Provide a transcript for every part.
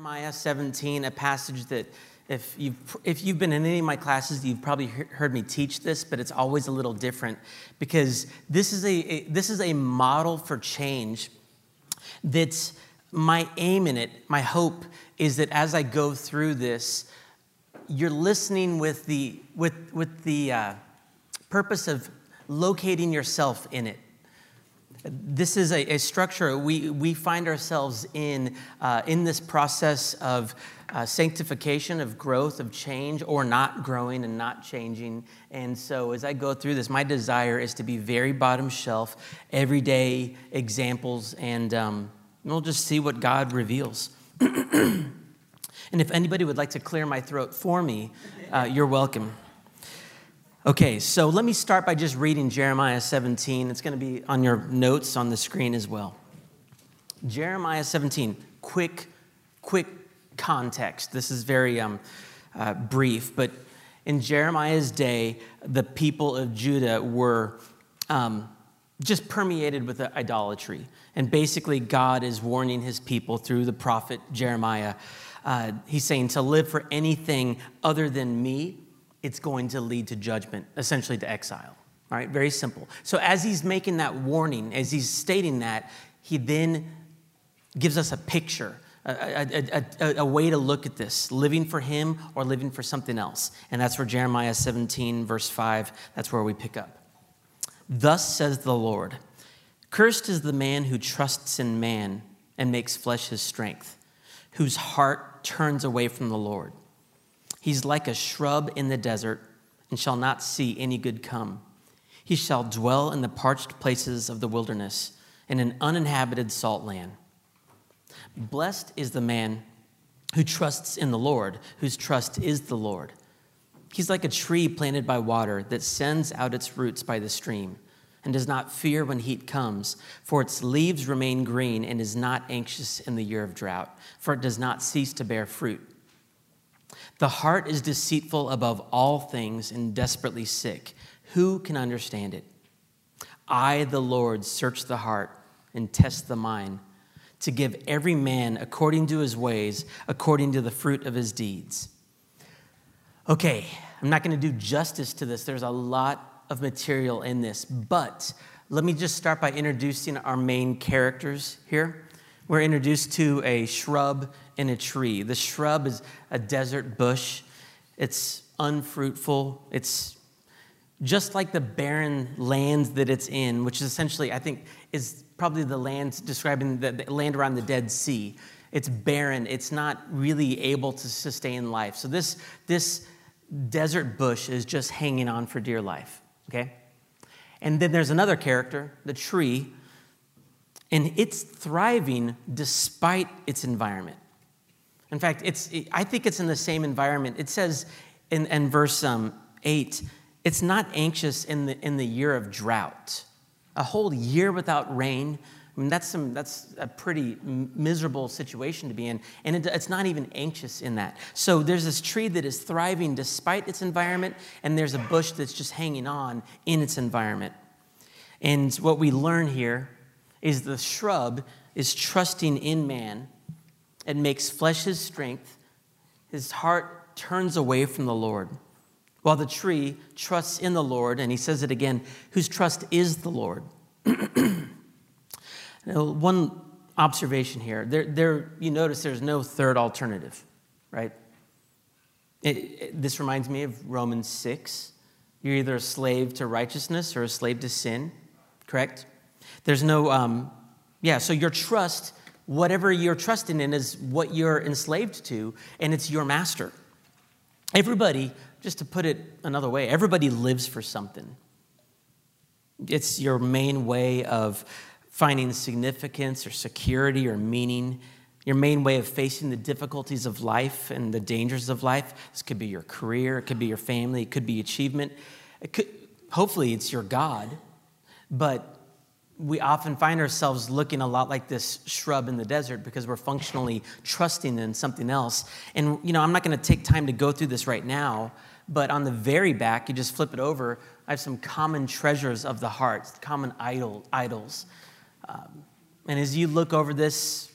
Jeremiah 17, a passage that if you've, if you've been in any of my classes, you've probably heard me teach this, but it's always a little different because this is a, a this is a model for change that's my aim in it, my hope is that as I go through this, you're listening with the, with, with the uh, purpose of locating yourself in it. This is a, a structure we, we find ourselves in, uh, in this process of uh, sanctification, of growth, of change, or not growing and not changing. And so, as I go through this, my desire is to be very bottom shelf, everyday examples, and um, we'll just see what God reveals. and if anybody would like to clear my throat for me, uh, you're welcome. Okay, so let me start by just reading Jeremiah 17. It's going to be on your notes on the screen as well. Jeremiah 17, quick, quick context. This is very um, uh, brief, but in Jeremiah's day, the people of Judah were um, just permeated with idolatry. And basically, God is warning his people through the prophet Jeremiah. Uh, he's saying, To live for anything other than me, it's going to lead to judgment, essentially to exile. All right, very simple. So, as he's making that warning, as he's stating that, he then gives us a picture, a, a, a, a, way to look at this living for him or living for something else. And that's where Jeremiah 17, verse 5, that's where we pick up. Thus says the Lord Cursed is the man who trusts in man and makes flesh his strength, whose heart turns away from the Lord. He's like a shrub in the desert and shall not see any good come. He shall dwell in the parched places of the wilderness, in an uninhabited salt land. Blessed is the man who trusts in the Lord, whose trust is the Lord. He's like a tree planted by water that sends out its roots by the stream and does not fear when heat comes, for its leaves remain green and is not anxious in the year of drought, for it does not cease to bear fruit. The heart is deceitful above all things and desperately sick. Who can understand it? I, the Lord, search the heart and test the mind to give every man according to his ways, according to the fruit of his deeds. Okay, I'm not going to do justice to this. There's a lot of material in this, but let me just start by introducing our main characters here. We're introduced to a shrub and a tree. The shrub is a desert bush, it's unfruitful, it's just like the barren land that it's in, which is essentially, I think, is probably the land describing the, the land around the Dead Sea. It's barren, it's not really able to sustain life. So, this, this desert bush is just hanging on for dear life, okay? And then there's another character, the tree, and it's thriving despite its environment. In fact, it's, I think it's in the same environment. It says in, in verse um, 8, it's not anxious in the, in the year of drought. A whole year without rain, I mean, that's, some, that's a pretty miserable situation to be in, and it, it's not even anxious in that. So there's this tree that is thriving despite its environment, and there's a bush that's just hanging on in its environment. And what we learn here is the shrub is trusting in man and makes flesh his strength. His heart turns away from the Lord, while the tree trusts in the Lord, and he says it again, whose trust is the Lord. Now, one observation here there, there, you notice there's no third alternative, right? It, it, this reminds me of Romans 6. You're either a slave to righteousness or a slave to sin, correct? There's no, um, yeah, so your trust, whatever you're trusting in, is what you're enslaved to, and it's your master. Everybody, just to put it another way, everybody lives for something. It's your main way of finding significance or security or meaning, your main way of facing the difficulties of life and the dangers of life. This could be your career, it could be your family, it could be achievement. It could, hopefully, it's your God, but we often find ourselves looking a lot like this shrub in the desert because we're functionally trusting in something else. And, you know, I'm not going to take time to go through this right now, but on the very back, you just flip it over. I have some common treasures of the heart, common idol, idols um, and as you look over this,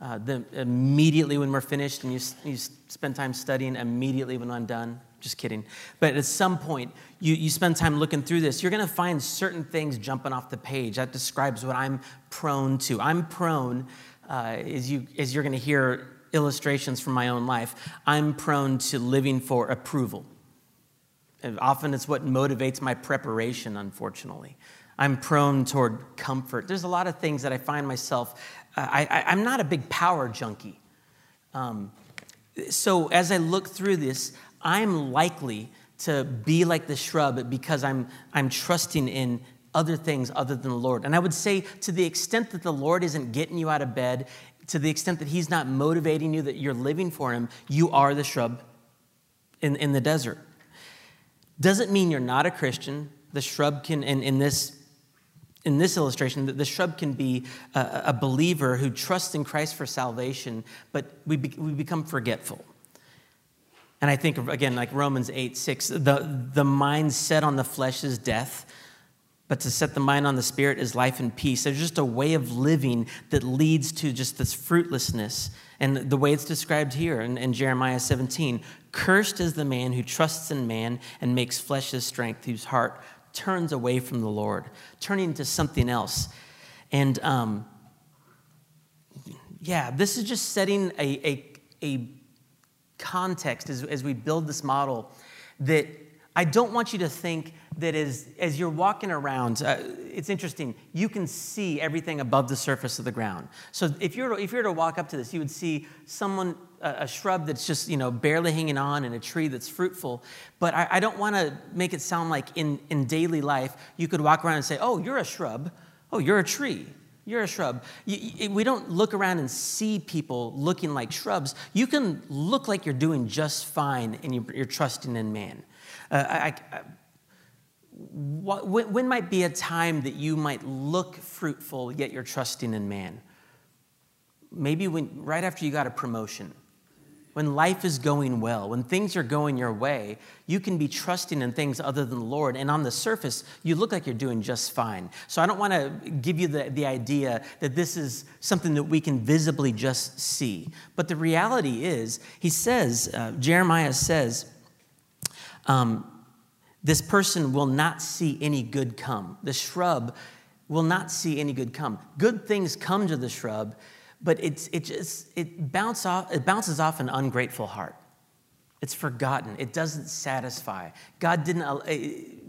uh, the, immediately when we're finished and you, you spend time studying, immediately when I'm done. Just kidding. But at some point, you, you spend time looking through this, you're going to find certain things jumping off the page. That describes what I'm prone to. I'm prone, uh, as, you, as you're going to hear illustrations from my own life, I'm prone to living for approval. And often it's what motivates my preparation, unfortunately. I'm prone toward comfort. There's a lot of things that I find myself, uh, I, am not a big power junkie. Um, so as I look through this, I'm likely to be like the shrub because I'm, I'm trusting in other things other than the Lord. And I would say, to the extent that the Lord isn't getting you out of bed, to the extent that He's not motivating you, that you're living for Him, you are the shrub in, in the desert. Doesn't mean you're not a Christian. The shrub can, in, in this in this illustration, the shrub can be a, a, believer who trusts in Christ for salvation, but we, be, we become forgetful. And I think, again, like Romans 8 6, the, the mind set on the flesh is death, but to set the mind on the spirit is life and peace. There's just a way of living that leads to just this fruitlessness. And the way it's described here in, in Jeremiah 17 Cursed is the man who trusts in man and makes flesh his strength, whose heart turns away from the Lord, turning to something else. And um, yeah, this is just setting a, a, a context as, as we build this model that I don't want you to think that as, as you're walking around, uh, it's interesting, you can see everything above the surface of the ground. So if you're, if you were to walk up to this, you would see someone, a, a shrub that's just, you know, barely hanging on and a tree that's fruitful. But I, I don't want to make it sound like in, in daily life, you could walk around and say, oh, you're a shrub. Oh, you're a tree. You're a shrub. You, we don't look around and see people looking like shrubs. You can look like you're doing just fine and you're trusting in man. Uh, I, I, what, when might be a time that you might look fruitful yet you're trusting in man? Maybe when, right after you got a promotion when life is going well, when things are going your way, you can be trusting in things other than the Lord. And on the surface, you look like you're doing just fine. So I don't want to give you the, the idea that this is something that we can visibly just see. But the reality is, he says, uh, Jeremiah says, um, this person will not see any good come. The shrub will not see any good come. Good things come to the shrub but it's, it just it, bounce off, it bounces off an ungrateful heart. It's forgotten. It doesn't satisfy. God didn't uh,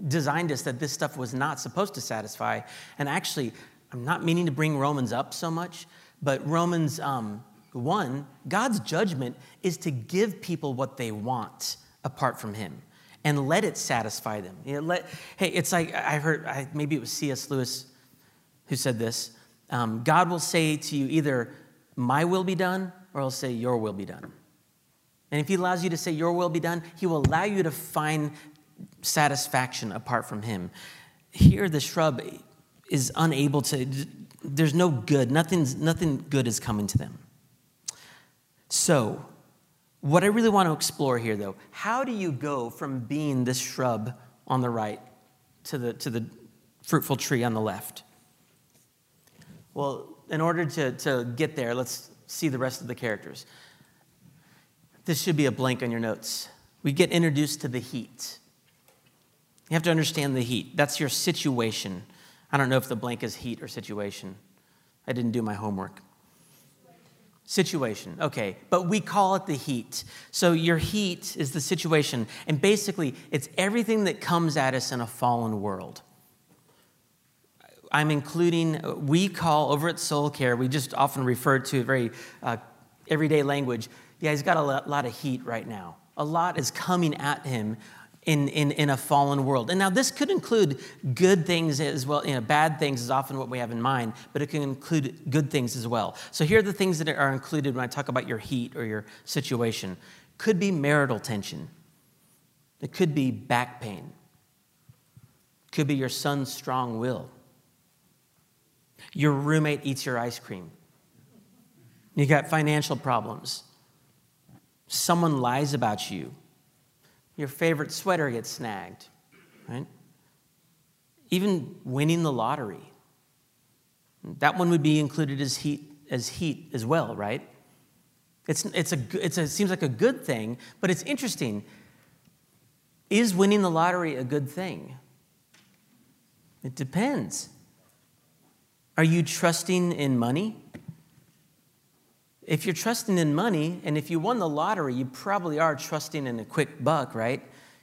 designed us that this stuff was not supposed to satisfy. And actually, I'm not meaning to bring Romans up so much, but Romans um, 1, God's judgment is to give people what they want apart from Him and let it satisfy them. You know, let, hey, it's like I heard, I, maybe it was C.S. Lewis who said this um, God will say to you either, My will be done, or He'll say, Your will be done. And if He allows you to say, Your will be done, He will allow you to find satisfaction apart from Him. Here, the shrub is unable to, there's no good, nothing's, nothing good is coming to them. So, what I really want to explore here, though, how do you go from being this shrub on the right to the, to the fruitful tree on the left? Well, in order to, to get there, let's see the rest of the characters. This should be a blank on your notes. We get introduced to the heat. You have to understand the heat. That's your situation. I don't know if the blank is heat or situation. I didn't do my homework. Situation, okay, but we call it the heat. So your heat is the situation, and basically, it's everything that comes at us in a fallen world. I'm including, we call over at Soul Care, we just often refer to very uh, everyday language. Yeah, he's got a lot of heat right now. A lot is coming at him in, in, in a fallen world. And now this could include good things as well. You know, bad things is often what we have in mind, but it can include good things as well. So here are the things that are included when I talk about your heat or your situation. Could be marital tension. It could be back pain. Could be your son's strong will. Your roommate eats your ice cream. You got financial problems. Someone lies about you. Your favorite sweater gets snagged, right? Even winning the lottery. That one would be included as heat as heat as well, right? It's, it's, a, it's a, it seems like a good thing, but it's interesting. Is winning the lottery a good thing? It depends. Are you trusting in money? If you're trusting in money, and if you won the lottery, you probably are trusting in a quick buck, right?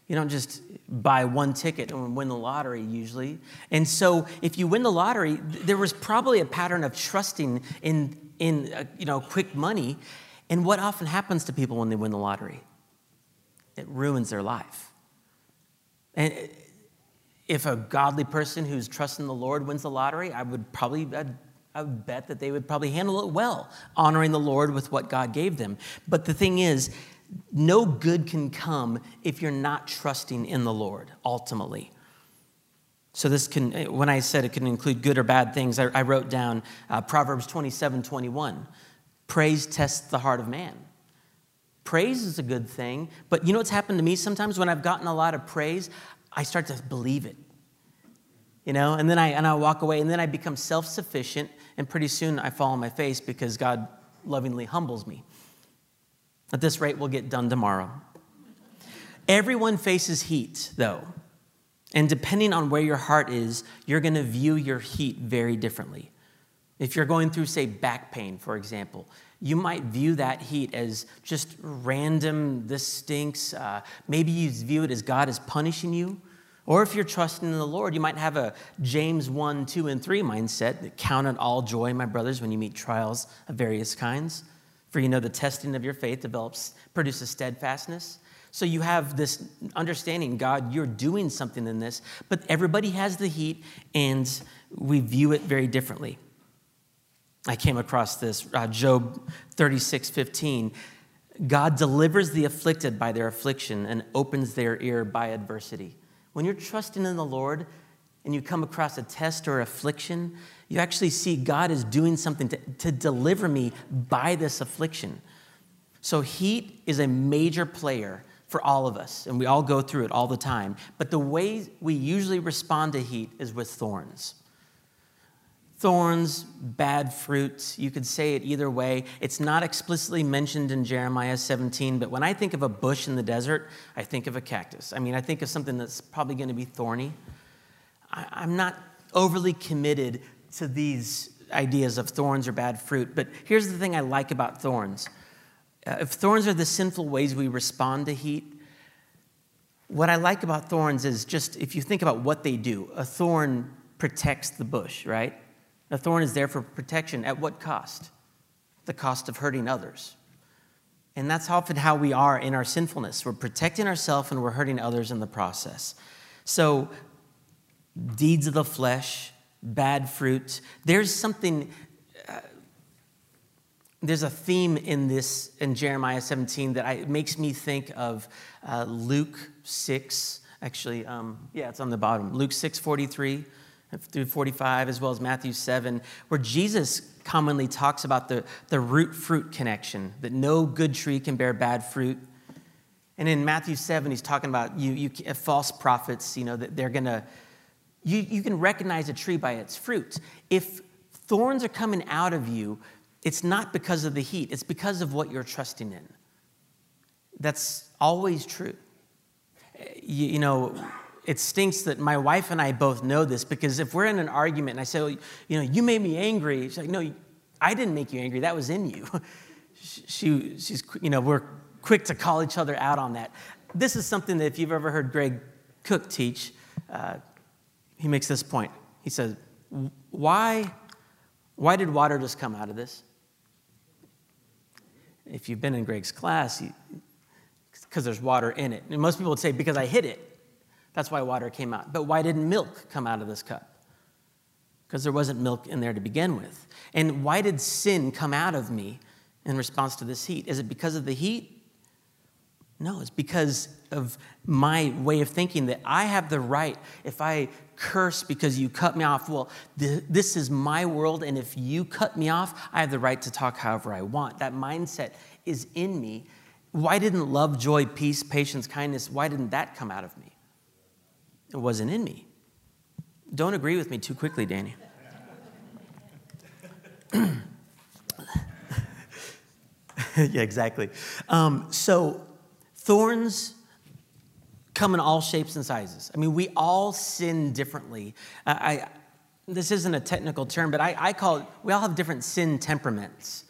You don't just buy one ticket and win the lottery usually. And so if you win the lottery, there was probably a pattern of trusting in, in uh, you know, quick money. And what often happens to people when they win the lottery? It ruins their life. And if a godly person who's trusting the Lord wins the lottery, I would probably, I'd, I would bet that they would probably handle it well, honoring the Lord with what God gave them. But the thing is, no good can come if you're not trusting in the Lord, ultimately. So, this can, when I said it can include good or bad things, I, I wrote down uh, Proverbs 27 21. Praise tests the heart of man. Praise is a good thing, but you know what's happened to me sometimes when I've gotten a lot of praise, I start to believe it. You know, and then I and I walk away, and then I become self-sufficient, and pretty soon I fall on my face because God lovingly humbles me. At this rate, we'll get done tomorrow. Everyone faces heat, though. And depending on where your heart is, you're going to view your heat very differently. If you're going through, say, back pain, for example, you might view that heat as just random, this stinks. Uh, maybe you view it as God is punishing you. Or if you're trusting in the Lord, you might have a James 1, 2, and 3 mindset count it all joy, my brothers, when you meet trials of various kinds. For you know the testing of your faith develops, produces steadfastness. So you have this understanding, God, you're doing something in this, but everybody has the heat and we view it very differently. I came across this, uh, Job 36, 15. God delivers the afflicted by their affliction and opens their ear by adversity. When you're trusting in the Lord and you come across a test or affliction, you actually see God is doing something to, to deliver me by this affliction. So, heat is a major player for all of us, and we all go through it all the time. But the way we usually respond to heat is with thorns. Thorns, bad fruit, you could say it either way. It's not explicitly mentioned in Jeremiah 17, but when I think of a bush in the desert, I think of a cactus. I mean, I think of something that's probably going to be thorny. I, am not overly committed to these ideas of thorns or bad fruit. But here's the thing I like about thorns uh, if thorns are the sinful ways we respond to heat, what I like about thorns is just if you think about what they do, a thorn protects the bush, right? A thorn is there for protection. At what cost? The cost of hurting others. And that's often how we are in our sinfulness. We're protecting ourselves and we're hurting others in the process. So, deeds of the flesh, bad fruit. There's something, uh, there's a theme in this, in Jeremiah 17, that I, makes me think of uh, Luke 6. Actually, um, yeah, it's on the bottom. Luke 6 43 through 45, as well as Matthew 7, where Jesus commonly talks about the, the root fruit connection, that no good tree can bear bad fruit. And in Matthew 7, he's talking about you, you false prophets, you know, that they're going to you, you can recognize a tree by its fruit. If thorns are coming out of you, it's not because of the heat, it's because of what you're trusting in. That's always true. Eh, you, you know, it stinks that my wife and I both know this because if we're in an argument and I say, well, you know, you made me angry, she's like, no, I didn't make you angry, that was in you. she, she's, you know, we're quick to call each other out on that. This is something that if you've ever heard Greg Cook teach, uh, he makes this point. He says, Why, why did water just come out of this? If you've been in Greg's class, because there's water in it. And most people would say, Because I hit it. That's why water came out. But why didn't milk come out of this cup? Because there wasn't milk in there to begin with. And why did sin come out of me in response to this heat? Is it because of the heat? No, it's because of my way of thinking that I have the right, if I curse because you cut me off, well, th- this is my world, and if you cut me off, I have the right to talk however I want. That mindset is in me. Why didn't love, joy, peace, patience, kindness, why didn't that come out of me? It wasn't in me. Don't agree with me too quickly, Danny. yeah, exactly. Um, so, thorns come in all shapes and sizes. I mean, we all sin differently. I, I this isn't a technical term, but I, I, call it, we all have different sin temperaments.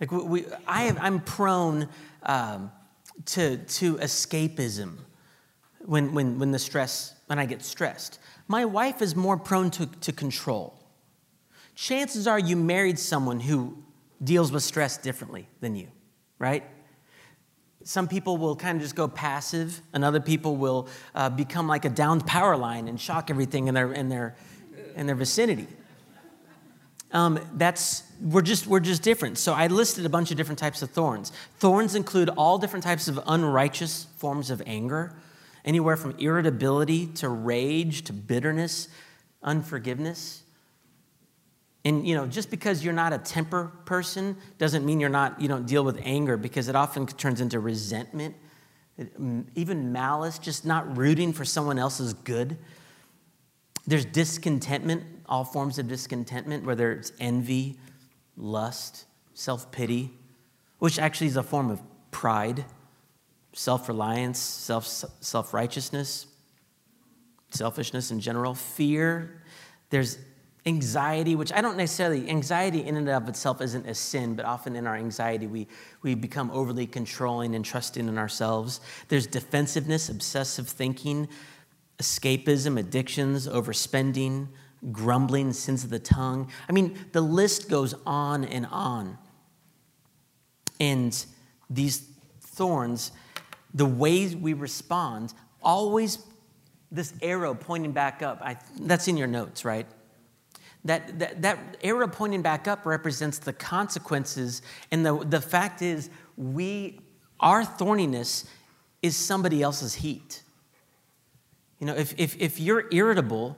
Like, we, we I have, I'm prone um, to, to escapism when, when, when the stress, when I get stressed. My wife is more prone to, to control. Chances are you married someone who deals with stress differently than you, right? Some people will kind of just go passive, and other people will uh, become like a downed power line and shock everything in their, in their, in their vicinity. Um, that's we're just we're just different. So I listed a bunch of different types of thorns. Thorns include all different types of unrighteous forms of anger, anywhere from irritability to rage to bitterness, unforgiveness. And you know, just because you're not a temper person doesn't mean you're not you don't deal with anger because it often turns into resentment, even malice, just not rooting for someone else's good. There's discontentment, all forms of discontentment, whether it's envy, lust, self-pity, which actually is a form of pride, self-reliance, self self-righteousness, selfishness in general, fear. There's anxiety, which I don't necessarily, anxiety in and of itself isn't a sin, but often in our anxiety, we, we become overly controlling and trusting in ourselves. There's defensiveness, obsessive thinking, escapism, addictions, overspending, grumbling, sins of the tongue. I mean, the list goes on and on. And these thorns, the ways we respond, always this arrow pointing back up. I, that's in your notes, right? that, that, that arrow pointing back up represents the consequences. And the, the fact is, we, our thorniness is somebody else's heat. You know, if, if, if you're irritable,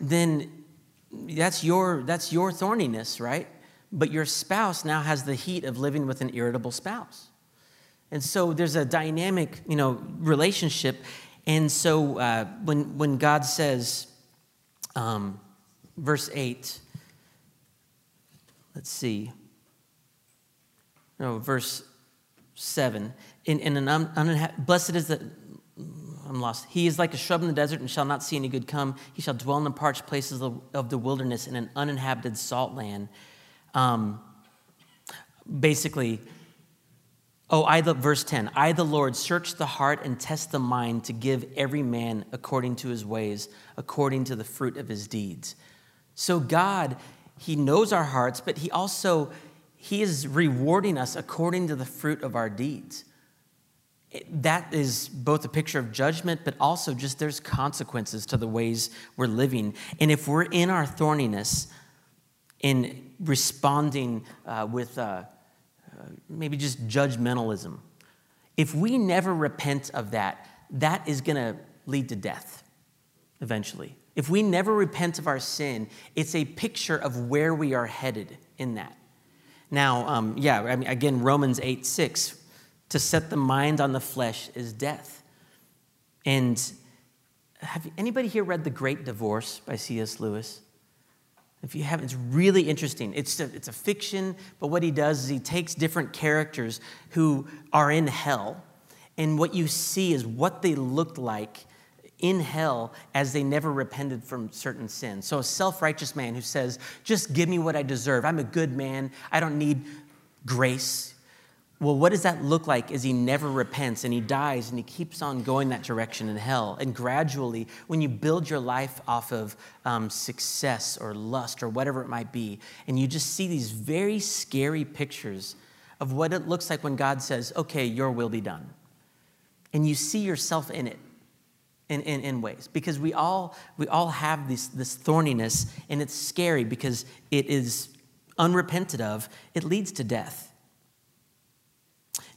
then that's your, that's your thorniness, right? But your spouse now has the heat of living with an irritable spouse. And so there's a dynamic, you know, relationship. And so uh, when, when God says, um, verse 8. Let's see. No, verse 7. In, in an un, blessed is the, I'm lost. He is like a shrub in the desert and shall not see any good come. He shall dwell in the parched places of, of the wilderness in an uninhabited salt land. Um, basically, oh, I, the, verse 10 I, the Lord, search the heart and test the mind to give every man according to his ways, according to the fruit of his deeds. So God, he knows our hearts, but he also he is rewarding us according to the fruit of our deeds. That is both a picture of judgment, but also just there's consequences to the ways we're living. And if we're in our thorniness, in responding uh, with uh, maybe just judgmentalism, if we never repent of that, that is going to lead to death eventually. If we never repent of our sin, it's a picture of where we are headed in that. Now, um, yeah, I mean, again, Romans 8 6, to set the mind on the flesh is death. And have anybody here read The Great Divorce by C.S. Lewis? If you haven't, it's really interesting. It's a, it's a fiction, but what he does is he takes different characters who are in hell, and what you see is what they looked like in hell as they never repented from certain sins. So, a self righteous man who says, Just give me what I deserve. I'm a good man. I don't need grace. Well, what does that look like as he never repents and he dies and he keeps on going that direction in hell? And gradually, when you build your life off of um, success or lust or whatever it might be, and you just see these very scary pictures of what it looks like when God says, Okay, your will be done. And you see yourself in it in, in, in, ways because we all we all have this this thorniness and it's scary because it is unrepented of it leads to death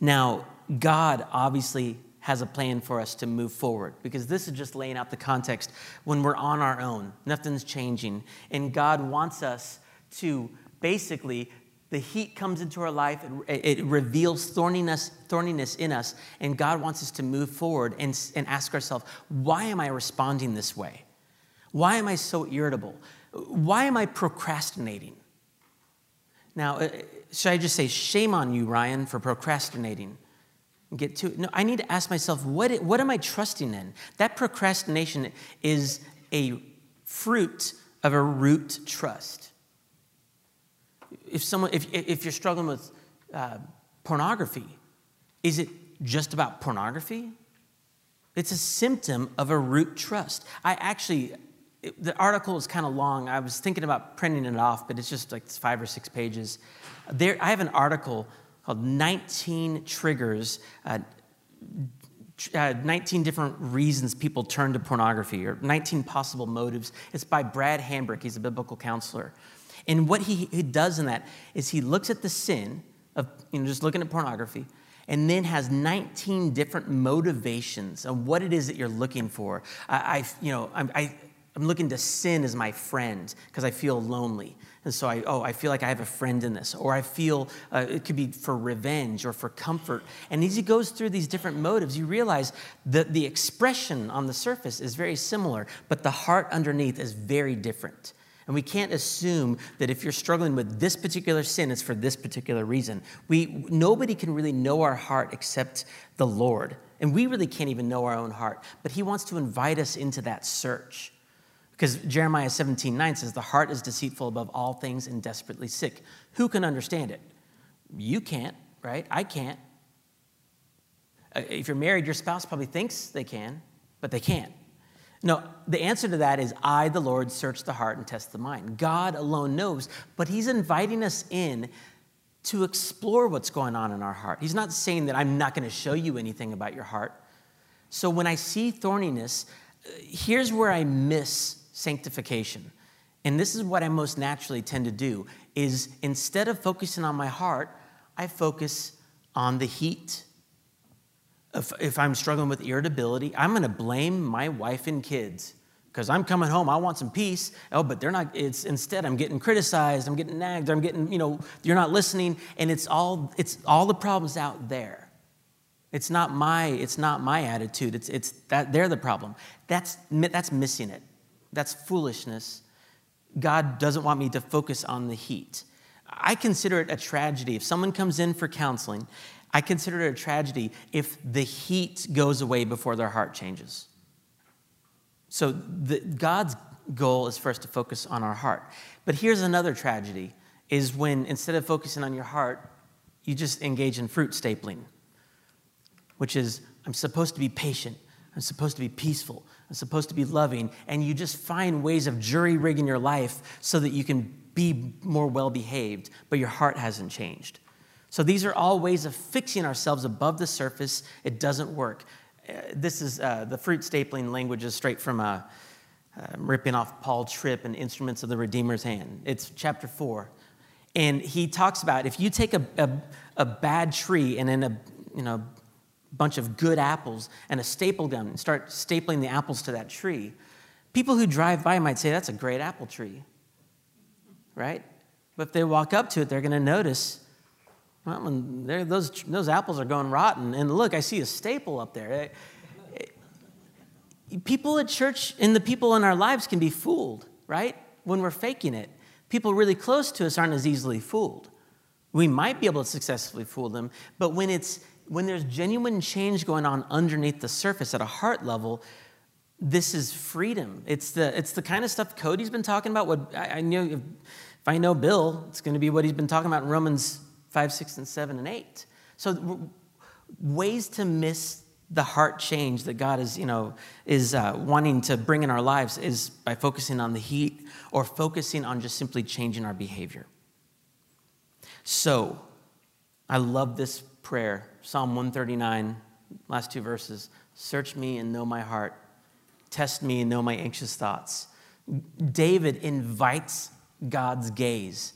now god obviously has a plan for us to move forward because this is just laying out the context when we're on our own nothing's changing and god wants us to basically the heat comes into our life, it, it reveals thorniness, thorniness in us, and God wants us to move forward and, and ask ourselves, why am I responding this way? Why am I so irritable? Why am I procrastinating? Now, uh, should I just say, shame on you, Ryan, for procrastinating? Get to it. No, I need to ask myself, what, what am I trusting in? That procrastination is a fruit of a root trust. If, someone, if, if you're struggling with uh, pornography, is it just about pornography? It's a symptom of a root trust. I actually, it, the article is kind of long. I was thinking about printing it off, but it's just like five or six pages. There, I have an article called 19 Triggers, uh, uh, 19 different reasons people turn to pornography, or 19 possible motives. It's by Brad Hambrick. He's a biblical counselor. And what he, he does in that is he looks at the sin of you know, just looking at pornography and then has 19 different motivations of what it is that you're looking for. I, I you know, I, I, I'm looking to sin as my friend because I feel lonely. And so I, oh, I feel like I have a friend in this. Or I feel uh, it could be for revenge or for comfort. And as he goes through these different motives, you realize that the expression on the surface is very similar, but the heart underneath is very different. And we can't assume that if you're struggling with this particular sin, it's for this particular reason. We, nobody can really know our heart except the Lord. And we really can't even know our own heart. But He wants to invite us into that search. Because Jeremiah 17, 9 says, The heart is deceitful above all things and desperately sick. Who can understand it? You can't, right? I can't. Uh, if you're married, your spouse probably thinks they can, but they can't. No, the answer to that is I, the Lord, search the heart and test the mind. God alone knows, but He's inviting us in to explore what's going on in our heart. He's not saying that I'm not going to show you anything about your heart. So when I see thorniness, uh, here's where I miss sanctification. And this is what I most naturally tend to do is instead of focusing on my heart, I focus on the heat if, if I'm struggling with irritability, I'm going to blame my wife and kids because I'm coming home, I want some peace. Oh, but they're not, it's instead I'm getting criticized, I'm getting nagged, I'm getting, you know, you're not listening, and it's all, it's all the problems out there. It's not my, it's not my attitude. It's, it's that they're the problem. That's, that's missing it. That's foolishness. God doesn't want me to focus on the heat. I consider it a tragedy if someone comes in for counseling I consider it a tragedy if the heat goes away before their heart changes. So, the, God's goal is for us to focus on our heart. But here's another tragedy is when instead of focusing on your heart, you just engage in fruit stapling, which is I'm supposed to be patient, I'm supposed to be peaceful, I'm supposed to be loving, and you just find ways of jury rigging your life so that you can be more well behaved, but your heart hasn't changed. So these are all ways of fixing ourselves above the surface. It doesn't work. Uh, this is uh, the fruit stapling language is straight from uh, uh, ripping off Paul Tripp and Instruments of the Redeemer's Hand. It's chapter four. And he talks about if you take a, a, a bad tree and then a you know, bunch of good apples and a staple gun and start stapling the apples to that tree, people who drive by might say, that's a great apple tree, right? But if they walk up to it, they're going to notice well, those, those apples are going rotten. And look, I see a staple up there. People at church and the people in our lives can be fooled, right? When we're faking it. People really close to us aren't as easily fooled. We might be able to successfully fool them, but when, it's, when there's genuine change going on underneath the surface at a heart level, this is freedom. It's the, it's the kind of stuff Cody's been talking about. What I, I know, if, if I know Bill, it's going to be what he's been talking about in Romans 5, 6, and 7, and 8. So, ways to miss the heart change that God is, you know, is uh, wanting to bring in our lives is by focusing on the heat or focusing on just simply changing our behavior. So, I love this prayer, Psalm 139, last two verses. Search me and know my heart. Test me and know my anxious thoughts. David invites God's gaze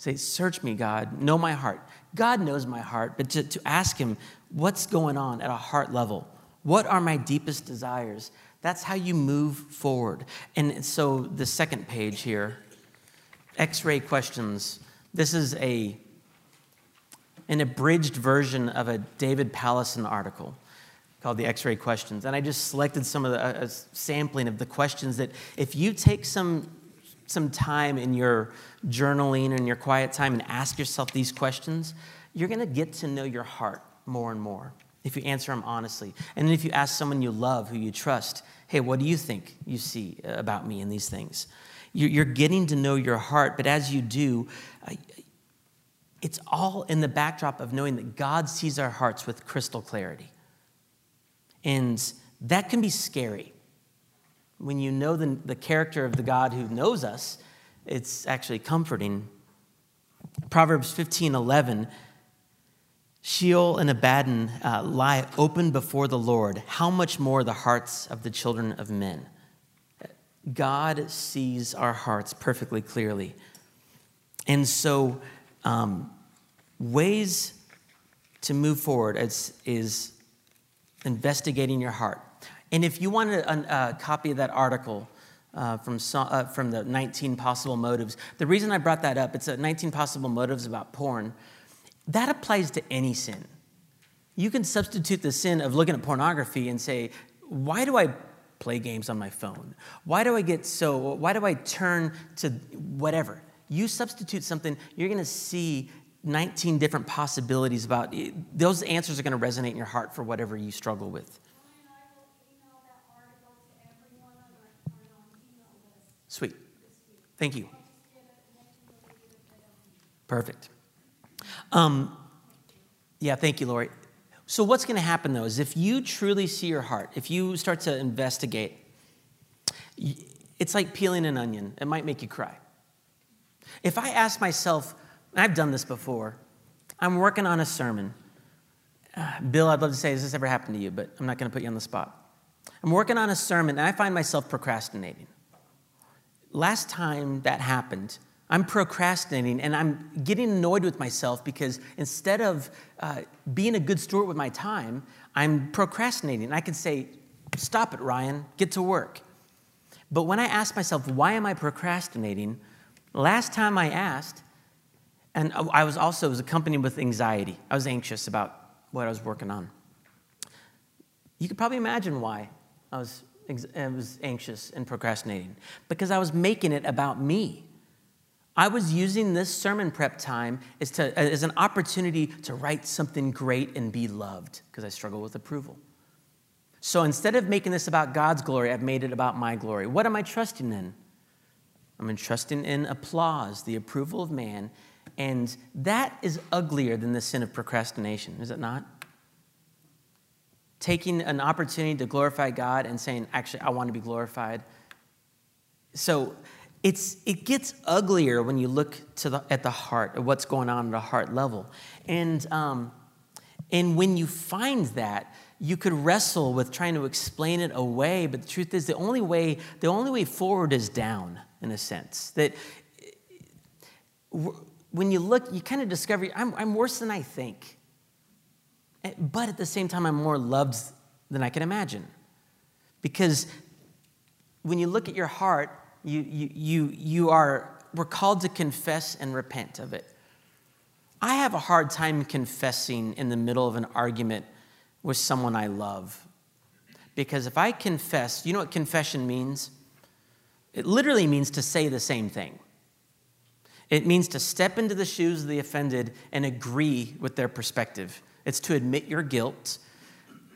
Say, Search me, God, know my heart. God knows my heart, but to, to ask Him, what's going on at a heart level? What are my deepest desires? That's how you move forward. And so, the second page here X ray questions. This is a, an abridged version of a David Powlison article called the X ray questions. And I just selected some of the a sampling of the questions that, if you take some some time in your journaling and your quiet time and ask yourself these questions, you're going to get to know your heart more and more if you answer them honestly. And then if you ask someone you love, who you trust, hey, what do you think you see about me in these things? You're getting to know your heart, but as you do, it's all in the backdrop of knowing that God sees our hearts with crystal clarity. And that can be scary. When you know the, the character of the God who knows us, it's actually comforting. Proverbs 15 11 Sheol and Abaddon uh, lie open before the Lord. How much more the hearts of the children of men? God sees our hearts perfectly clearly. And so, um, ways to move forward is, is investigating your heart. And if you want a, a copy of that article uh, from, uh, from the 19 possible motives, the reason I brought that up, it's a 19 possible motives about porn that applies to any sin. You can substitute the sin of looking at pornography and say, why do I play games on my phone? Why do I get so, why do I turn to whatever? You substitute something, you're going to see 19 different possibilities about it. those answers are going to resonate in your heart for whatever you struggle with. Sweet. Thank you. Perfect. Um, yeah, thank you, Lori. So, what's going to happen though is if you truly see your heart, if you start to investigate, it's like peeling an onion. It might make you cry. If I ask myself, I've done this before, I'm working on a sermon. Uh, Bill, I'd love to say, has this ever happened to you? But I'm not going to put you on the spot. I'm working on a sermon and I find myself procrastinating. Last time that happened, I'm procrastinating and I'm getting annoyed with myself because instead of uh, being a good steward with my time, I'm procrastinating. I can say, Stop it, Ryan, get to work. But when I ask myself, Why am I procrastinating? Last time I asked, and I was also was accompanied with anxiety. I was anxious about what I was working on. You could probably imagine why I was, I was anxious and procrastinating because I was making it about me. I was using this sermon prep time as, to, as an opportunity to write something great and be loved because I struggle with approval. So instead of making this about God's glory, I've made it about my glory. What am I trusting in? I'm trusting in applause, the approval of man, and that is uglier than the sin of procrastination, is it not? Taking an opportunity to glorify God and saying, actually, I want to be glorified. So it's, it gets uglier when you look to the, at the heart, of what's going on at a heart level. And, um, and when you find that, you could wrestle with trying to explain it away, but the truth is the only way, the only way forward is down, in a sense. That when you look, you kind of discover I'm, I'm worse than I think. Eh, but at the same time, I'm more loved than I can imagine. Because when you look at your heart, you, you, you, you are, we're called to confess and repent of it. I have a hard time confessing in the middle of an argument with someone I love. Because if I confess, you know what confession means? It literally means to say the same thing. It means to step into the shoes of the offended and agree with their perspective. It's to admit your guilt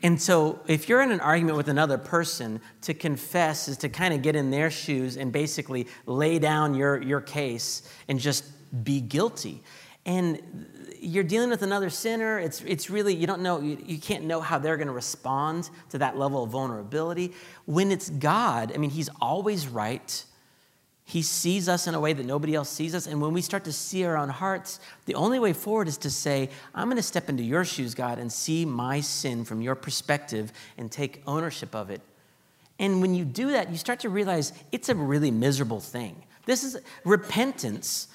and so, if you're in an argument with another person, to confess is to kind of get in their shoes and basically lay down your, your case and just be guilty. And you're dealing with another sinner. It's, it's really, you don't know, you, you can't know how they're going to respond to that level of vulnerability. When it's God, I mean, He's always right. He sees us in a way that nobody else sees us. And when we start to see our own hearts, the only way forward is to say, I'm going to step into your shoes, God, and see my sin from your perspective and take ownership of it. And when you do that, you start to realize it's a really miserable thing. This is repentance.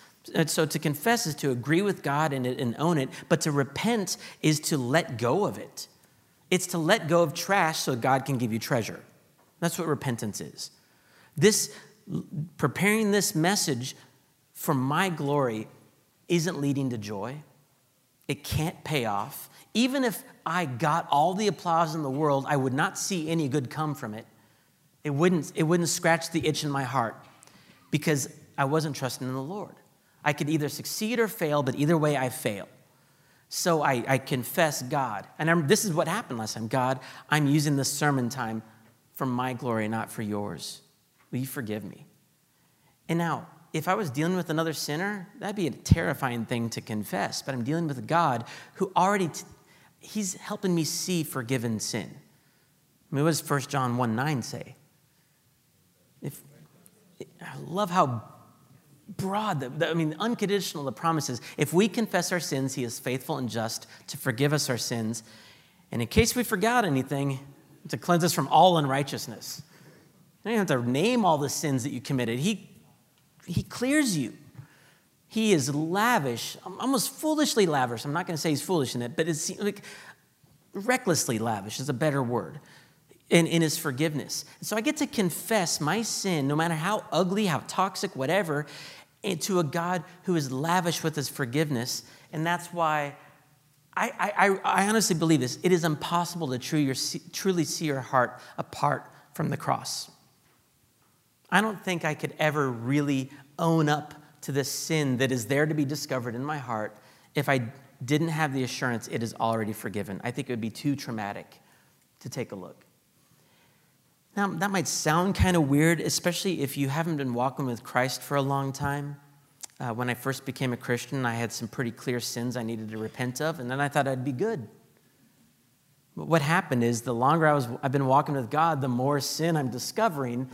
So to confess is to agree with God and, and own it, but to repent is to let go of it. It's to let go of trash so God can give you treasure. That's what repentance is. This preparing this message for my glory isn't leading to joy. It can't pay off. Even if I got all the applause in the world, I would not see any good come from it. It wouldn't, it wouldn't scratch the itch in my heart because I wasn't trusting in the Lord. I could either succeed or fail, but either way, I fail. So I, I confess God. And I'm, this is what happened last time God, I'm using this sermon time for my glory, not for yours. Will you forgive me? And now, if I was dealing with another sinner, that'd be a terrifying thing to confess. But I'm dealing with God who already, t- he's helping me see forgiven sin. I mean, what does 1 John 1 9 say? If, I love how broad, the, the, I mean, unconditional the promises. If we confess our sins, he is faithful and just to forgive us our sins. And in case we forgot anything, to cleanse us from all unrighteousness. You don't have to name all the sins that you committed. He he clears you. He is lavish, almost foolishly lavish. I'm not going to say he's foolish in it, but it's like recklessly lavish is a better word in, in his forgiveness. So I get to confess my sin, no matter how ugly, how toxic, whatever, to a God who is lavish with his forgiveness. And that's why I, I, I honestly believe this. It is impossible to truly, truly see your heart apart from the cross. I don't think I could ever really own up to the sin that is there to be discovered in my heart if I didn't have the assurance it is already forgiven. I think it would be too traumatic to take a look. Now, that might sound kind of weird, especially if you haven't been walking with Christ for a long time. Uh, when I first became a Christian, I had some pretty clear sins I needed to repent of, and then I thought I'd be good. But what happened is the longer I was, I've been walking with God, the more sin I'm discovering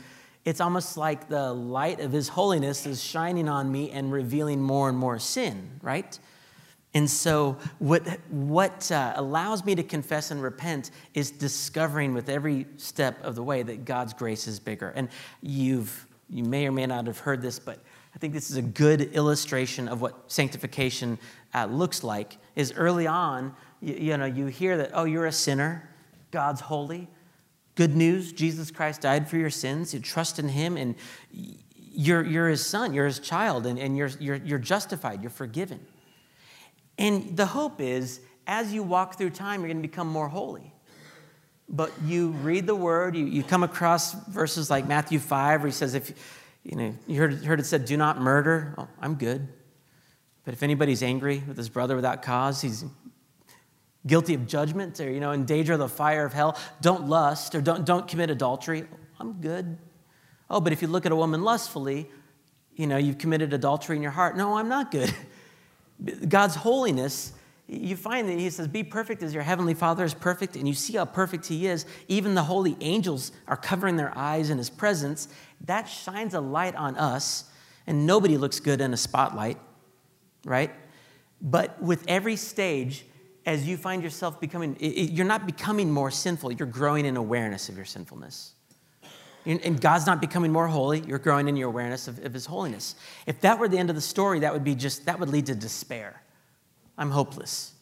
it's almost like the light of his holiness is shining on me and revealing more and more sin, right? And so, what, what uh, allows me to confess and repent is discovering with every step of the way that God's grace is bigger. And you've, you may or may not have heard this, but I think this is a good illustration of what sanctification uh, looks like. Is early on, you, you know, you hear that, oh, you're a sinner, God's holy. Good news Jesus Christ died for your sins. You trust in him, and you're, you're his son, you're his child, and, and you're, you're, you're justified, you're forgiven. And the hope is, as you walk through time, you're going to become more holy. But you read the word, you, you come across verses like Matthew 5, where he says, if you know, you heard, heard it said, do not murder. Oh, I'm good. But if anybody's angry with his brother without cause, he's guilty of judgment or, you know, in danger of the fire of hell. Don't lust or don't, don't commit adultery. I'm good. Oh, but if you look at a woman lustfully, you know, you've committed adultery in your heart. No, I'm not good. God's holiness, you find that He says, Be perfect as your heavenly Father is perfect, and you see how perfect He is. Even the holy angels are covering their eyes in His presence. That shines a light on us, and nobody looks good in a spotlight, right? But with every stage, as you find yourself becoming, you're not becoming more sinful, you're growing in awareness of your sinfulness. And God's not becoming more holy, you're growing in your awareness of, of His holiness. If that were the end of the story, that would be just, that would lead to despair. I'm hopeless.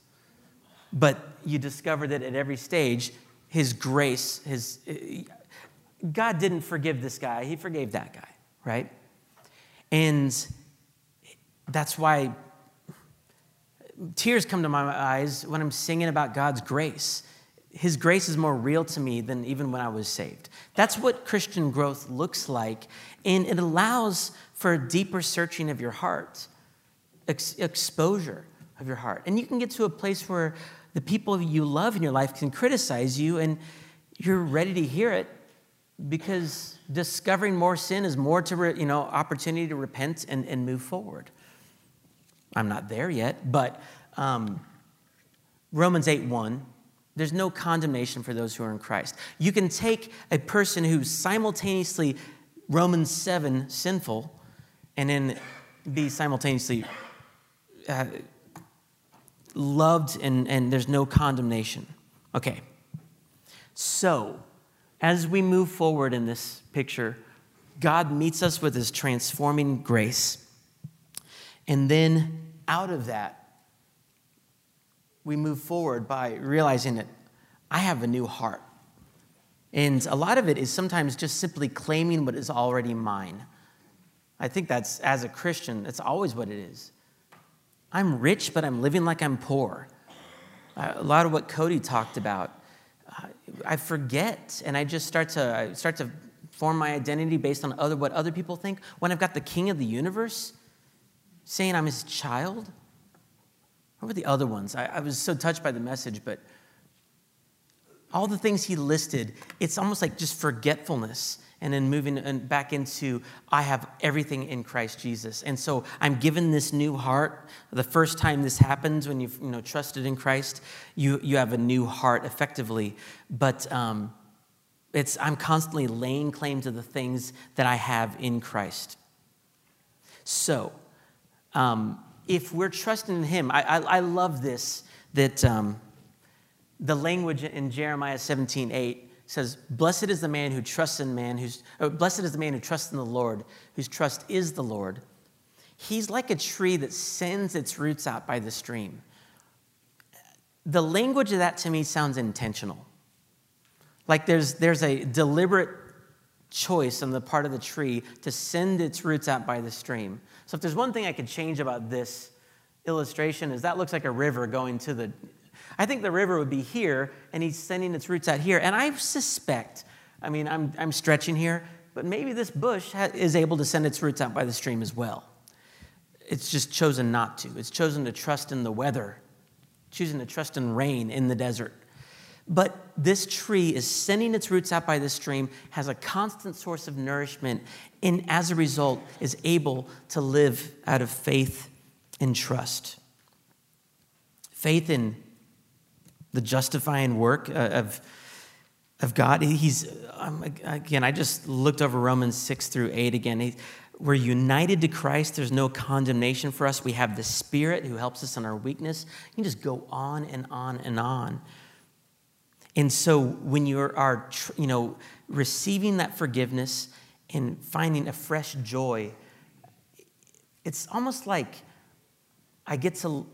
But you discover that at every stage, His grace, His, God didn't forgive this guy, He forgave that guy, right? And that's why tears come to my eyes when I'm singing about God's grace. His grace is more real to me than even when I was saved. That's what Christian growth looks like, and it allows for a deeper searching of your heart, ex- exposure of your heart. And you can get to a place where the people you love in your life can criticize you, and you're ready to hear it because discovering more sin is more to re- you know opportunity to repent and, and move forward I'm not there yet, but um, Romans 8 1, there's no condemnation for those who are in Christ. You can take a person who's simultaneously Romans 7 sinful and then be simultaneously uh, loved and, and there's no condemnation. Okay. So, as we move forward in this picture, God meets us with his transforming grace. And then out of that, we move forward by realizing that I have a new heart. And a lot of it is sometimes just simply claiming what is already mine. I think that's, as a Christian, that's always what it is. I'm rich, but I'm living like I'm poor. A lot of what Cody talked about, uh, I forget, and I just start to I start to form my identity based on other, what other people think when I've got the king of the universe saying I'm his child? What were the other ones? I, I was so touched by the message, but all the things he listed, it's almost like just forgetfulness and then moving back into I have everything in Christ Jesus. And so I'm given this new heart. The first time this happens when you've you know, trusted in Christ, you, you have a new heart effectively. But um, it's, I'm constantly laying claim to the things that I have in Christ. So, um, if we're trusting in Him, I, I, I love this that um, the language in Jeremiah 17 8 says, Blessed is the man who trusts in man, who's, blessed is the man who trusts in the Lord, whose trust is the Lord. He's like a tree that sends its roots out by the stream. The language of that to me sounds intentional. Like there's, there's a deliberate choice on the part of the tree to send its roots out by the stream. So if there's one thing I could change about this illustration is that looks like a river going to the I think the river would be here and he's sending its roots out here. And I suspect, I mean, I'm, I'm stretching here, but maybe this bush ha- is able to send its roots out by the stream as well. It's just chosen not to. It's chosen to trust in the weather, choosing to trust in rain in the desert. But this tree is sending its roots out by the stream, has a constant source of nourishment, and as a result is able to live out of faith and trust. Faith in the justifying work uh, of, of God. He's, um, again, I just looked over Romans 6 through 8 again. He, we're united to Christ. There's no condemnation for us. We have the Spirit who helps us in our weakness. You can just go on and on and on. And so when you are, you know, receiving that forgiveness and finding a fresh joy, it's almost like I get to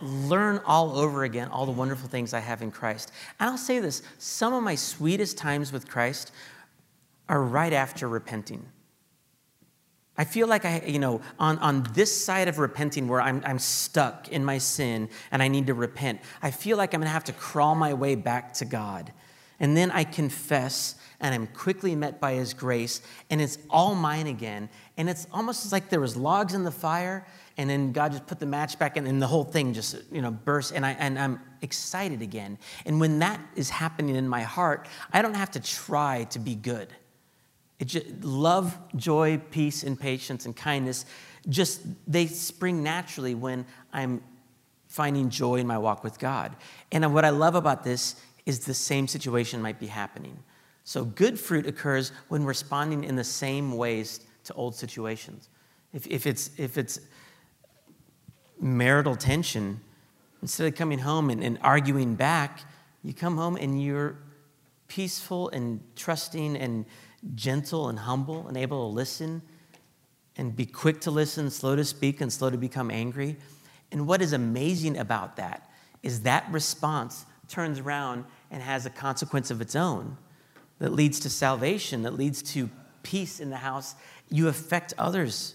learn all over again all the wonderful things I have in Christ. And I'll say this some of my sweetest times with Christ are right after repenting. I feel like I, you know, on, on this side of repenting where I'm, I'm stuck in my sin and I need to repent, I feel like I'm going to have to crawl my way back to God. And then I confess and I'm quickly met by His grace and it's all mine again. And it's almost like there was logs in the fire and then God just put the match back in and the whole thing just, you know, burst and, I, and I'm excited again. And when that is happening in my heart, I don't have to try to be good. Just, love, joy, peace, and patience and kindness just they spring naturally when I'm finding joy in my walk with God. And what I love about this is the same situation might be happening. So good fruit occurs when responding in the same ways to old situations. If, if, it's, if it's marital tension, instead of coming home and, and arguing back, you come home and you're peaceful and trusting and gentle and humble and able to listen and be quick to listen, slow to speak, and slow to become angry. And what is amazing about that is that response turns around and has a consequence of its own that leads to salvation, that leads to peace in the house. You affect others.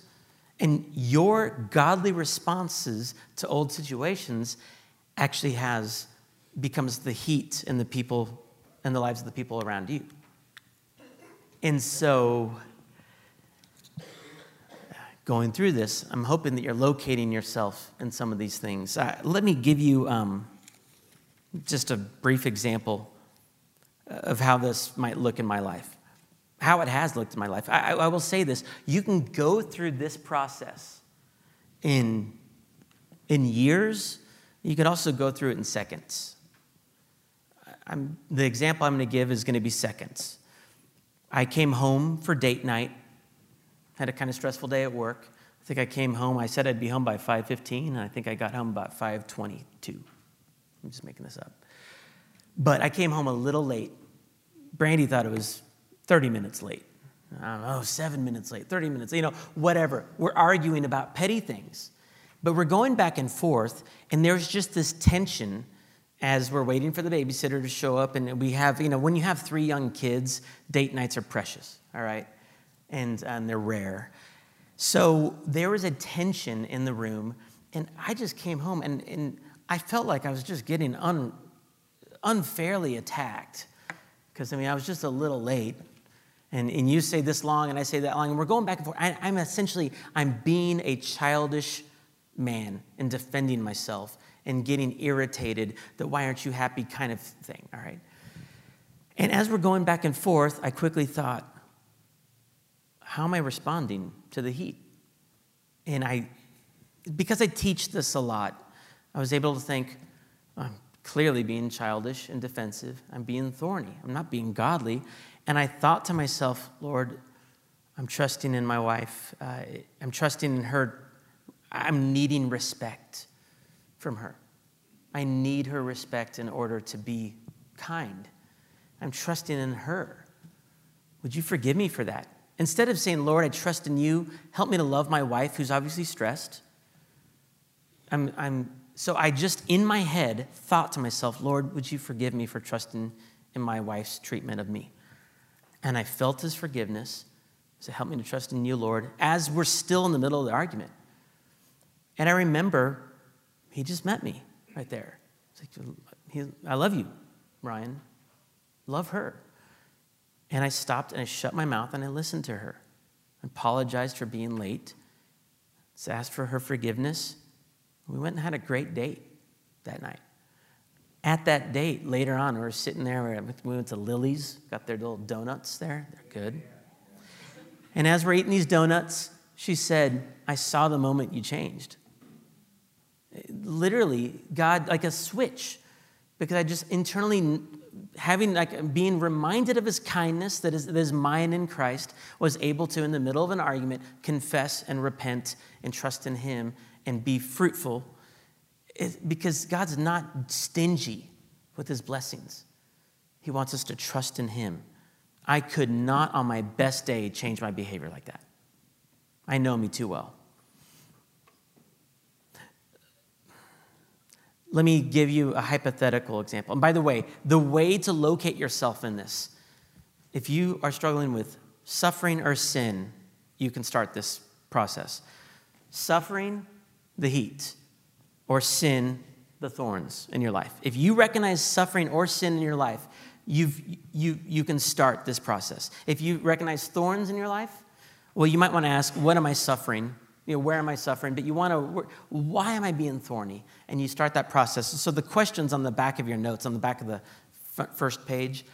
And your godly responses to old situations actually has becomes the heat in the people and the lives of the people around you. And so, going through this, I'm hoping that you're locating yourself in some of these things. Uh, let me give you um, just a brief example of how this might look in my life, how it has looked in my life. I, I will say this you can go through this process in, in years, you can also go through it in seconds. I'm, the example I'm going to give is going to be seconds. I came home for date night. Had a kind of stressful day at work. I think I came home. I said I'd be home by 5:15, and I think I got home about 5:22. I'm just making this up. But I came home a little late. Brandy thought it was 30 minutes late. I don't know, seven minutes late, 30 minutes, you know, whatever. We're arguing about petty things. But we're going back and forth, and there's just this tension as we're waiting for the babysitter to show up. And we have, you know, when you have three young kids, date nights are precious, all right? And, uh, and they're rare. So there was a tension in the room. And I just came home and, and I felt like I was just getting un, unfairly attacked. Because, I mean, I was just a little late. And, and you say this long and I say that long, and we're going back and forth. I, I'm essentially, I'm being a childish man and defending myself and getting irritated that why aren't you happy kind of thing, all right? And as we're going back and forth, I quickly thought, how am I responding to the heat? And I, because I teach this a lot, I was able to think, I'm clearly being childish and defensive. I'm being thorny. I'm not being godly. And I thought to myself, Lord, I'm trusting in my wife. Uh, I'm trusting in her. I'm needing respect from her. I need her respect in order to be kind. I'm trusting in her. Would you forgive me for that? Instead of saying, Lord, I trust in you, help me to love my wife who's obviously stressed. I'm, I'm, so I just, in my head, thought to myself, Lord, would you forgive me for trusting in my wife's treatment of me? And I felt his forgiveness. So help me to trust in you, Lord, as we're still in the middle of the argument. And I remember he just met me right there. Like, I love you, Ryan. Love her. And I stopped and I shut my mouth and I listened to her. I apologized for being late. Just asked for her forgiveness. We went and had a great date that night. At that date, later on, we were sitting there. We went to Lily's, got their little donuts there. They're good. And as we're eating these donuts, she said, I saw the moment you changed. Literally, God, like a switch, because I just internally, having, like, being reminded of his kindness that is, that is mine in Christ, was able to, in the middle of an argument, confess and repent and trust in him and be fruitful because God's not stingy with his blessings. He wants us to trust in him. I could not, on my best day, change my behavior like that. I know me too well. Let me give you a hypothetical example. And by the way, the way to locate yourself in this, if you are struggling with suffering or sin, you can start this process. Suffering, the heat or sin the thorns in your life. If you recognize suffering or sin in your life, you've, you, you can start this process. If you recognize thorns in your life, well, you might want to ask, what am I suffering? You know, where am I suffering? But you want to, why am I being thorny? And you start that process. So the questions on the back of your notes, on the back of the first page,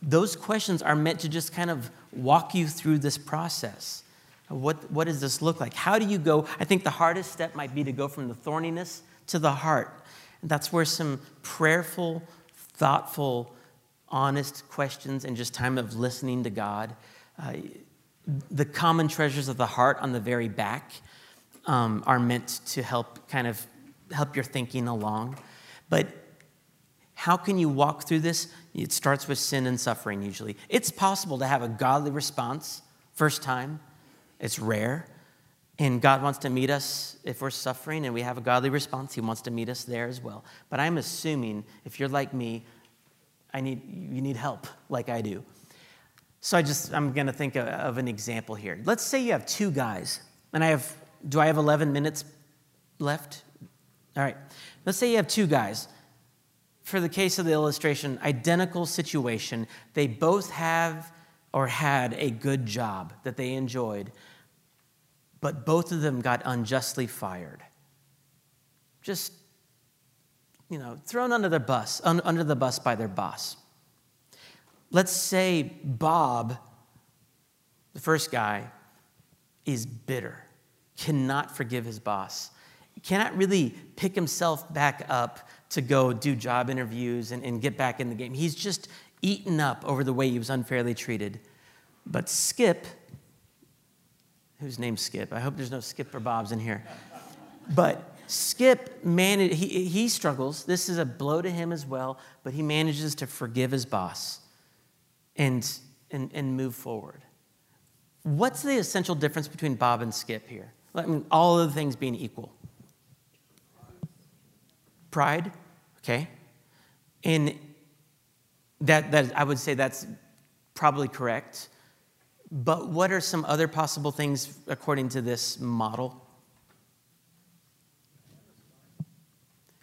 those questions are meant to just kind of walk you through this process. What, what does this look like? How do you go? I think the hardest step might be to go from the thorniness to the heart. And that's where some prayerful, thoughtful, honest questions and just time of listening to God. Uh, the common treasures of the heart on the very back um, are meant to help kind of help your thinking along. But how can you walk through this? It starts with sin and suffering usually. It's possible to have a godly response first time. It's rare. And God wants to meet us if we're suffering and we have a godly response. He wants to meet us there as well. But I'm assuming if you're like me, I need, you need help like I do. So I just, I'm going to think of, of an example here. Let's say you have two guys, and I have, do I have 11 minutes left? All right. Let's say you have two guys. For the case of the illustration, identical situation. They both have or had a good job that they enjoyed but both of them got unjustly fired. Just, you know, thrown under the bus, un, under the bus by their boss. Let's say Bob, the first guy, is bitter, cannot forgive his boss, cannot really pick himself back up to go do job interviews and, and get back in the game. He's just eaten up over the way he was unfairly treated. But Skip, whose name's Skip. I hope there's no Skip or Bobs in here. But Skip managed, he, he struggles. This is a blow to him as well, but he manages to forgive his boss and, and, and move forward. What's the essential difference between Bob and Skip here? All of the things being equal. Pride, okay? And that, that I would say that's probably correct. But what are some other possible things according to this model?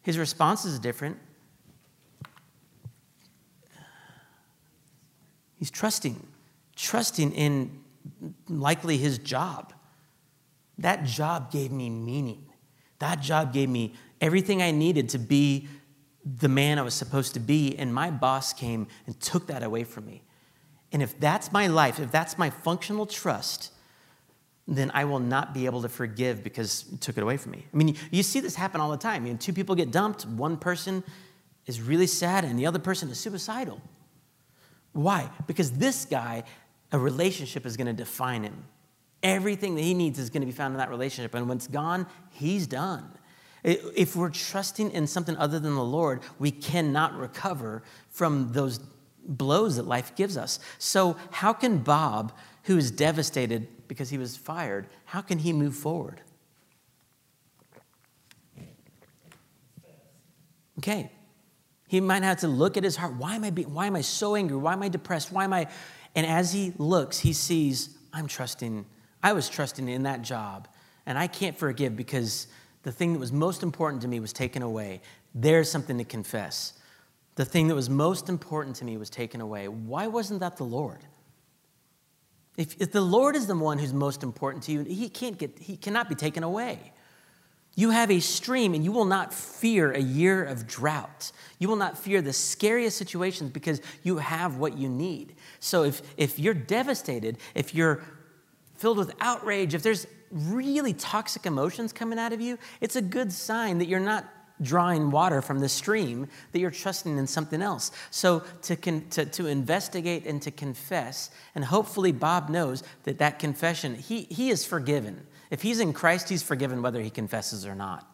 His response is different. He's trusting, trusting in likely his job. That job gave me meaning. That job gave me everything I needed to be the man I was supposed to be, and my boss came and took that away from me. And if that's my life, if that's my functional trust, then I will not be able to forgive because it took it away from me. I mean, you see this happen all the time. You know, two people get dumped, one person is really sad, and the other person is suicidal. Why? Because this guy, a relationship is going to define him. Everything that he needs is going to be found in that relationship. And when it's gone, he's done. If we're trusting in something other than the Lord, we cannot recover from those blows that life gives us. So, how can Bob, who is devastated because he was fired, how can he move forward? Okay. He might have to look at his heart. Why am I being, why am I so angry? Why am I depressed? Why am I and as he looks, he sees, I'm trusting, I was trusting in that job, and I can't forgive because the thing that was most important to me was taken away. There's something to confess. The thing that was most important to me was taken away. Why wasn't that the Lord? If, if the Lord is the one who's most important to you, he, can't get, he cannot be taken away. You have a stream, and you will not fear a year of drought. You will not fear the scariest situations because you have what you need. So if, if you're devastated, if you're filled with outrage, if there's really toxic emotions coming out of you, it's a good sign that you're not drawing water from the stream, that you're trusting in something else. So to, con- to, to investigate and to confess, and hopefully Bob knows that that confession, he, he is forgiven. If he's in Christ, he's forgiven whether he confesses or not.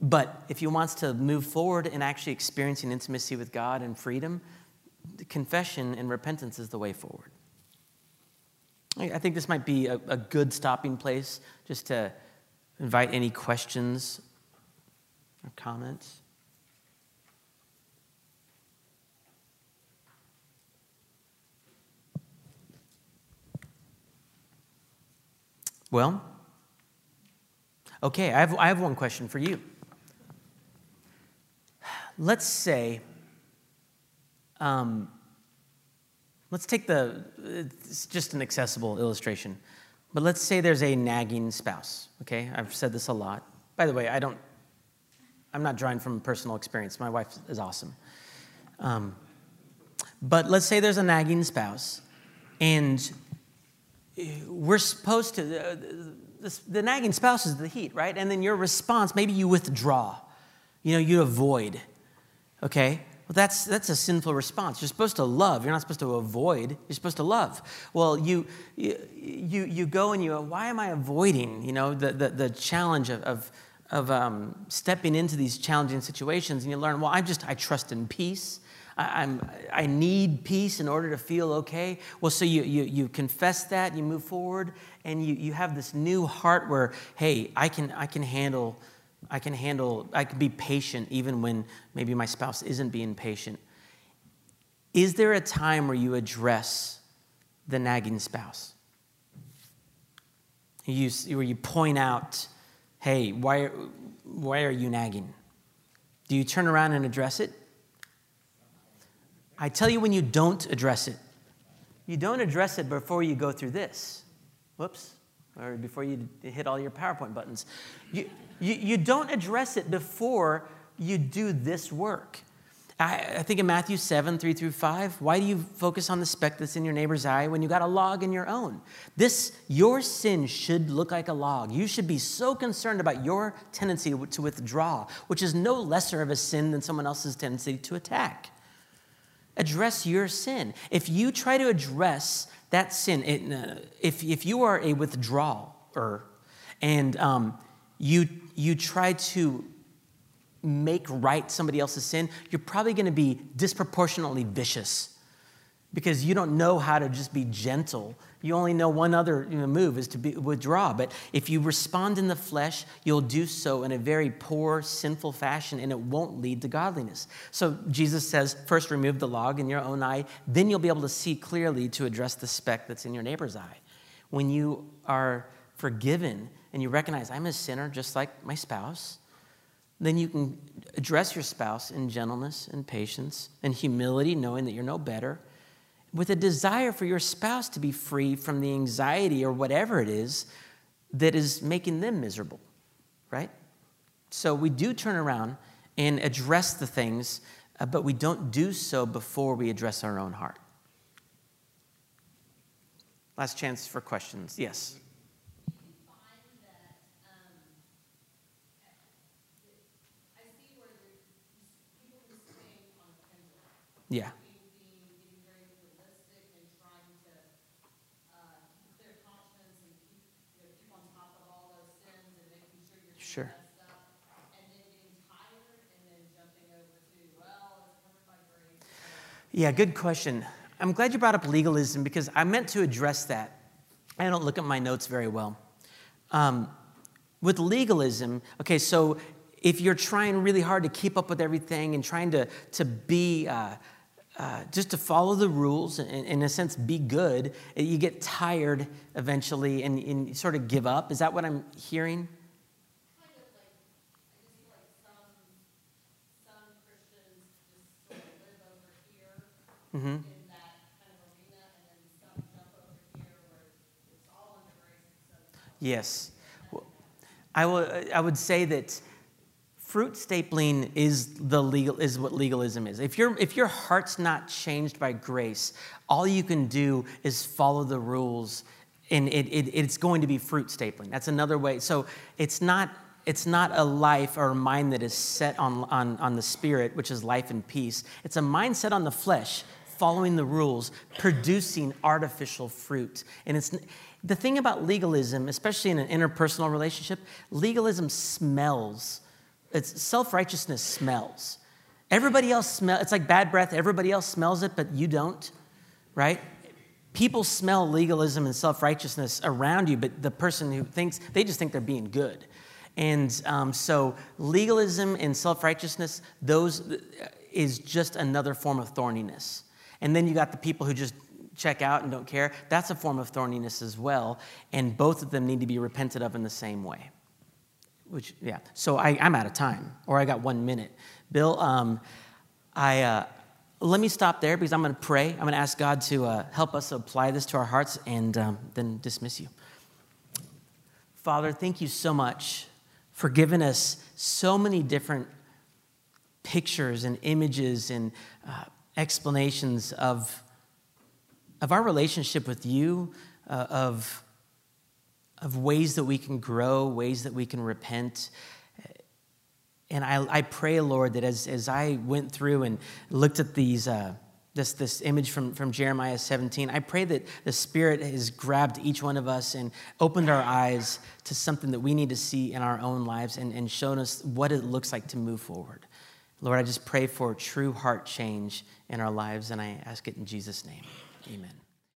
But if he wants to move forward in actually experiencing intimacy with God and freedom, confession and repentance is the way forward. I think this might be a, a good stopping place just to invite any questions or comments. Well, okay, I have, I have one question for you. Let's say, um, let's take the, it's just an accessible illustration, but let's say there's a nagging spouse, okay? I've said this a lot. By the way, I don't, I'm not drawing from personal experience. My wife is awesome. Um, but let's say there's a nagging spouse, and we're supposed to, uh, the, the nagging spouse is the heat, right? And then your response, maybe you withdraw, you know, you avoid, okay? Well, that's, that's a sinful response. You're supposed to love. You're not supposed to avoid. You're supposed to love. Well, you, you, you, you go and you, why am I avoiding, you know, the, the, the challenge of, of, of um, stepping into these challenging situations? And you learn, well, I just, I trust in peace. I, am I need peace in order to feel okay. Well, so you, you, you confess that, you move forward, and you, you have this new heart where, hey, I can, I can handle, I can handle, I can be patient even when maybe my spouse isn't being patient. Is there a time where you address the nagging spouse? You, where you point out, hey, why, why are you nagging? Do you turn around and address it? I tell you when you don't address it. You don't address it before you go through this. Whoops. Or before you hit all your PowerPoint buttons. You, you, you don't address it before you do this work. I, I think in Matthew 7, 3 through 5, why do you focus on the speck that's in your neighbor's eye when you got a log in your own? This, your sin should look like a log. You should be so concerned about your tendency to withdraw, which is no lesser of a sin than someone else's tendency to attack address your sin. If you try to address that sin, it, uh, if, if you are a withdrawer and um, you, you try to make right somebody else's sin, you're probably going to be disproportionately vicious because you don't know how to just be gentle you only know one other you know, move is to be, withdraw. But if you respond in the flesh, you'll do so in a very poor, sinful fashion, and it won't lead to godliness. So Jesus says, first remove the log in your own eye, then you'll be able to see clearly to address the speck that's in your neighbor's eye. When you are forgiven and you recognize, I'm a sinner just like my spouse, then you can address your spouse in gentleness and patience and humility, knowing that you're no better with a desire for your spouse to be free from the anxiety or whatever it is that is making them miserable, right? So we do turn around and address the things, uh, but we don't do so before we address our own heart. Last chance for questions. Yes. Yeah. Sure. Yeah, good question. I'm glad you brought up legalism because I meant to address that. I don't look at my notes very well. Um, with legalism, okay, so if you're trying really hard to keep up with everything and trying to, to be, uh, uh, just to follow the rules and, in a sense, be good, you get tired eventually and, and sort of give up. Is that what I'm hearing? Mm-hmm. yes. Well, I, will, I would say that fruit stapling is the legal is what legalism is. If your if your heart's not changed by grace, all you can do is follow the rules, and it, it, it's going to be fruit stapling. That's another way. So it's not it's not a life or a mind that is set on, on, on the spirit, which is life and peace. It's a mind set on the flesh, following the rules, producing artificial fruit. And it's the thing about legalism, especially in an interpersonal relationship, legalism smells. It's self-righteousness smells. Everybody else smells, it's like bad breath, everybody else smells it, but you don't, right? People smell legalism and self-righteousness around you, but the person who thinks, they just think they're being good. And um, so legalism and self-righteousness, those is just another form of thorniness. And then you got the people who just check out and don't care. That's a form of thorniness as well. And both of them need to be repented of in the same way. Which, yeah. So I, am out of time, or I got one minute. Bill, um, I, uh, let me stop there because I'm going to pray. I'm going to ask God to uh, help us apply this to our hearts and um, then dismiss you. Father, thank you so much for giving us so many different pictures and images and uh, explanations of, of our relationship with you, uh, of, of ways that we can grow, ways that we can repent. And I, I pray, Lord, that as, as I went through and looked at these, uh, this, this image from, from Jeremiah 17, I pray that the Spirit has grabbed each one of us and opened our eyes to something that we need to see in our own lives and, and shown us what it looks like to move forward. Lord, I just pray for true heart change in our lives, and I ask it in Jesus' name. Amen.